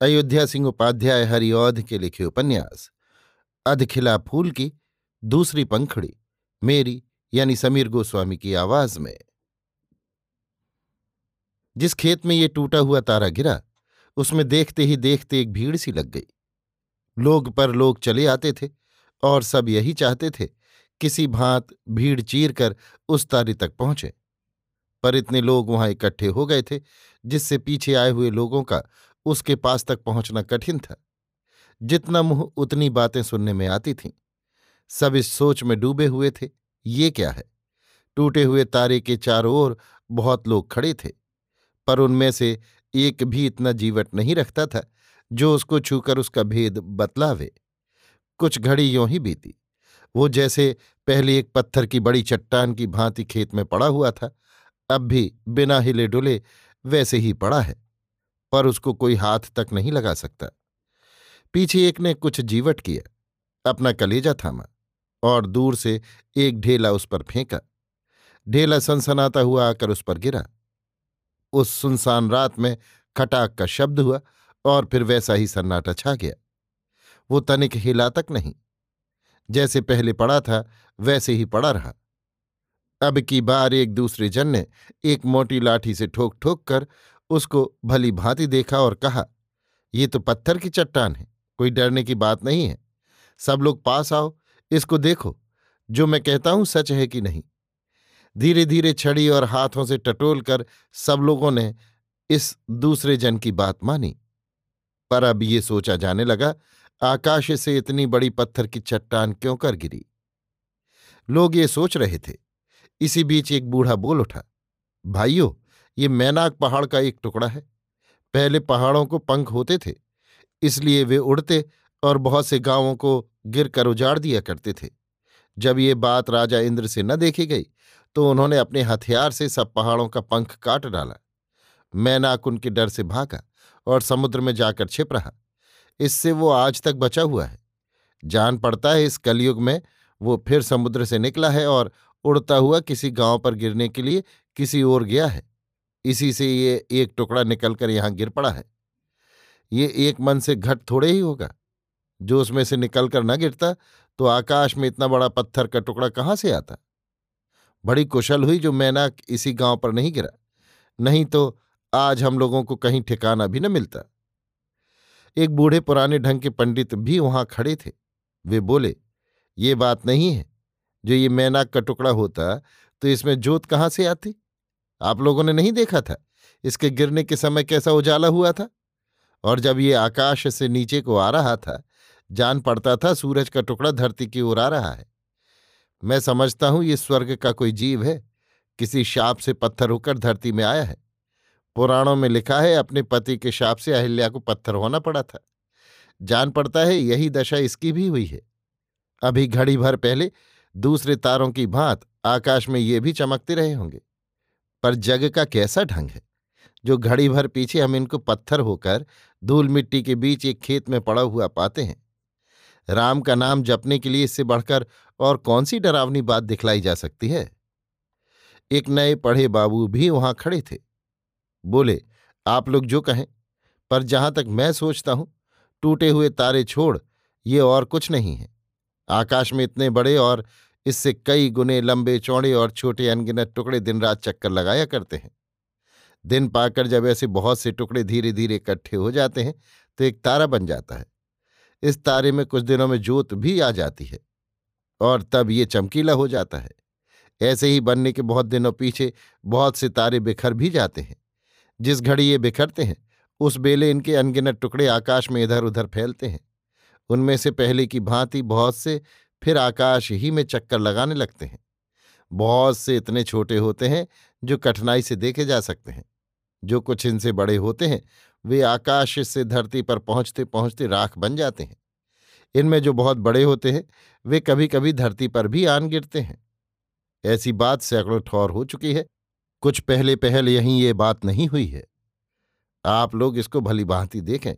अयोध्या सिंह उपाध्याय हरिऔध के लिखे उपन्यास, अधखिला फूल की दूसरी पंखड़ी, मेरी यानी समीर गोस्वामी की आवाज़ में। जिस खेत में ये टूटा हुआ तारा गिरा, उसमें देखते ही देखते एक भीड़ सी लग गई। लोग पर लोग चले आते थे और सब यही चाहते थे, किसी भांत भीड़ चीर कर उस तारे तक पहुँचे। पर इतने लोग वहाँ इकट्ठे हो गए थे, जिससे पीछे आए हुए लोगों का उसके पास तक पहुँचना कठिन था। जितना मुँह उतनी बातें सुनने में आती थीं। सब इस सोच में डूबे हुए थे। ये क्या है? टूटे हुए तारे के चारों ओर बहुत लोग खड़े थे, पर उनमें से एक भी इतना जीवट नहीं रखता था, जो उसको छूकर उसका भेद बतलावे। कुछ घड़ी यों ही बीती। वो जैसे पहले एक पत्थर की बड़ी चट्टान की भांति खेत में पड़ा हुआ था, अब भी बिना हिले डुले वैसे ही पड़ा है। पर उसको कोई हाथ तक नहीं लगा सकता। पीछे एक ने कुछ जीवट किया। अपना कलेजा थामा और दूर से एक ढेला उस पर फेंका। ढेला सनसनाता हुआ आकर उस पर गिरा। उस सुनसान रात में खटाक का शब्द हुआ और फिर वैसा ही सन्नाटा छा गया। वो तनिक हिला तक नहीं। जैसे पहले पड़ा था, वैसे ही पड़ा रहा। अब की बार एक दूसरे जन ने एक मोटी लाठी से ठोक ठोक कर उसको भली भांति देखा और कहा, ये तो पत्थर की चट्टान है, कोई डरने की बात नहीं है। सब लोग पास आओ, इसको देखो, जो मैं कहता हूँ सच है कि नहीं? धीरे धीरे छड़ी और हाथों से टटोल कर सब लोगों ने इस दूसरे जन की बात मानी। पर अब ये सोचा जाने लगा, आकाश से इतनी बड़ी पत्थर की चट्टान क्यों कर गिरी? लोग ये सोच रहे थे। इसी बीच एक बूढ़ा बोल उठा, भाइयों ये मैनाक पहाड़ का एक टुकड़ा है। पहले पहाड़ों को पंख होते थे, इसलिए वे उड़ते और बहुत से गाँवों को गिर कर उजाड़ दिया करते थे। जब ये बात राजा इंद्र से न देखी गई तो उन्होंने अपने हथियार से सब पहाड़ों का पंख काट डाला। मैनाक उनके डर से भागा और समुद्र में जाकर छिप रहा। इससे वो आज तक बचा हुआ है। जान पड़ता है इस कलयुग में वो फिर समुद्र से निकला है और उड़ता हुआ किसी गाँव पर गिरने के लिए किसी ओर गया है। इसी से ये एक टुकड़ा निकलकर यहाँ गिर पड़ा है। ये एक मन से घट थोड़े ही होगा। जो उसमें से निकलकर न गिरता तो आकाश में इतना बड़ा पत्थर का टुकड़ा कहाँ से आता? बड़ी कुशल हुई जो मैनाक इसी गाँव पर नहीं गिरा। नहीं तो आज हम लोगों को कहीं ठिकाना भी न मिलता। एक बूढ़े पुराने ढंग के पंडित भी वहाँ खड़े थे। वे बोले, ये बात नहीं है। जो ये मैनाक का टुकड़ा होता तो इसमें जोत कहाँ से आती? आप लोगों ने नहीं देखा था? इसके गिरने के समय कैसा उजाला हुआ था? और जब ये आकाश से नीचे को आ रहा था, जान पड़ता था सूरज का टुकड़ा धरती की ओर आ रहा है। मैं समझता हूँ ये स्वर्ग का कोई जीव है, किसी शाप से पत्थर होकर धरती में आया है। पुराणों में लिखा है अपने पति के शाप से अहिल्या को पत्थर होना पड़ा था। जान पड़ता है यही दशा इसकी भी हुई है। अभी घड़ी भर पहले दूसरे तारों की भांत आकाश में ये भी चमकते रहे होंगे। पर जग का कैसा ढंग है? जो घड़ी भर पीछे हम इनको पत्थर होकर धूल मिट्टी के बीच एक खेत में पड़ा हुआ पाते हैं। राम का नाम जपने के लिए इससे बढ़कर और कौन सी डरावनी बात दिखलाई जा सकती है? एक नए पढ़े बाबू भी वहाँ खड़े थे। बोले, आप लोग जो कहें, पर जहाँ तक मैं सोचता हूँ, टूटे हुए तारे छोड़, ये और कुछ नहीं है। आकाश में इतने बड़े और इससे कई गुने लंबे, चौड़े और छोटे अनगिनत टुकड़े दिन रात चक्कर लगाया करते हैं। दिन पाकर जब ऐसे बहुत से टुकड़े धीरे धीरे इकट्ठे हो जाते हैं तो एक तारा बन जाता है। इस तारे में कुछ दिनों में जोत भी आ जाती है और तब ये चमकीला हो जाता है। ऐसे ही बनने के बहुत दिनों पीछे बहुत से तारे बिखर भी जाते हैं। जिस घड़ी ये बिखरते हैं, उस बेले इनके अनगिनत टुकड़े आकाश में इधर उधर फैलते हैं। उनमें से पहले की भांति बहुत से फिर आकाश ही में चक्कर लगाने लगते हैं। बहुत से इतने छोटे होते हैं, जो कठिनाई से देखे जा सकते हैं। जो कुछ इनसे बड़े होते हैं, वे आकाश से धरती पर पहुँचते पहुँचते राख बन जाते हैं। इनमें जो बहुत बड़े होते हैं, वे कभी कभी धरती पर भी आन गिरते हैं। ऐसी बात सैकड़ों ठौर हो चुकी है। कुछ पहले पहल यहीं ये बात नहीं हुई है। आप लोग इसको भली भांति देखें।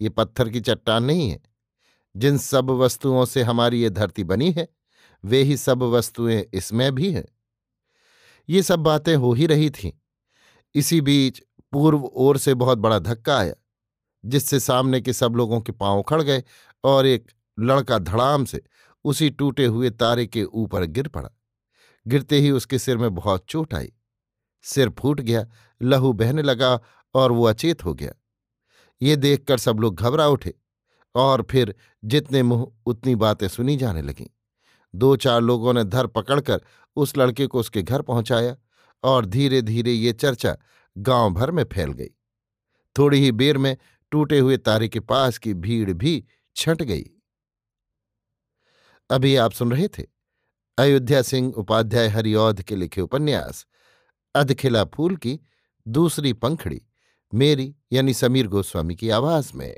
ये पत्थर की चट्टान नहीं है। जिन सब वस्तुओं से हमारी ये धरती बनी है, वे ही सब वस्तुएँ इसमें भी हैं। ये सब बातें हो ही रही थीं। इसी बीच पूर्व ओर से बहुत बड़ा धक्का आया, जिससे सामने के सब लोगों के पाँव खड़ गए और एक लड़का धड़ाम से उसी टूटे हुए तारे के ऊपर गिर पड़ा। गिरते ही उसके सिर में बहुत चोट आई। सिर फूट गया, लहू बहने लगा और वो अचेत हो गया। ये देखकर सब लोग घबरा उठे। और फिर जितने मुँह उतनी बातें सुनी जाने लगीं। दो चार लोगों ने धर पकड़कर उस लड़के को उसके घर पहुँचाया और धीरे धीरे ये चर्चा गाँव भर में फैल गई। थोड़ी ही बेर में टूटे हुए तारे के पास की भीड़ भी छंट गई। अभी आप सुन रहे थे अयोध्या सिंह उपाध्याय हरिऔध के लिखे उपन्यास, अधखिला फूल की दूसरी पंखड़ी, मेरी यानी समीर गोस्वामी की आवाज़ में।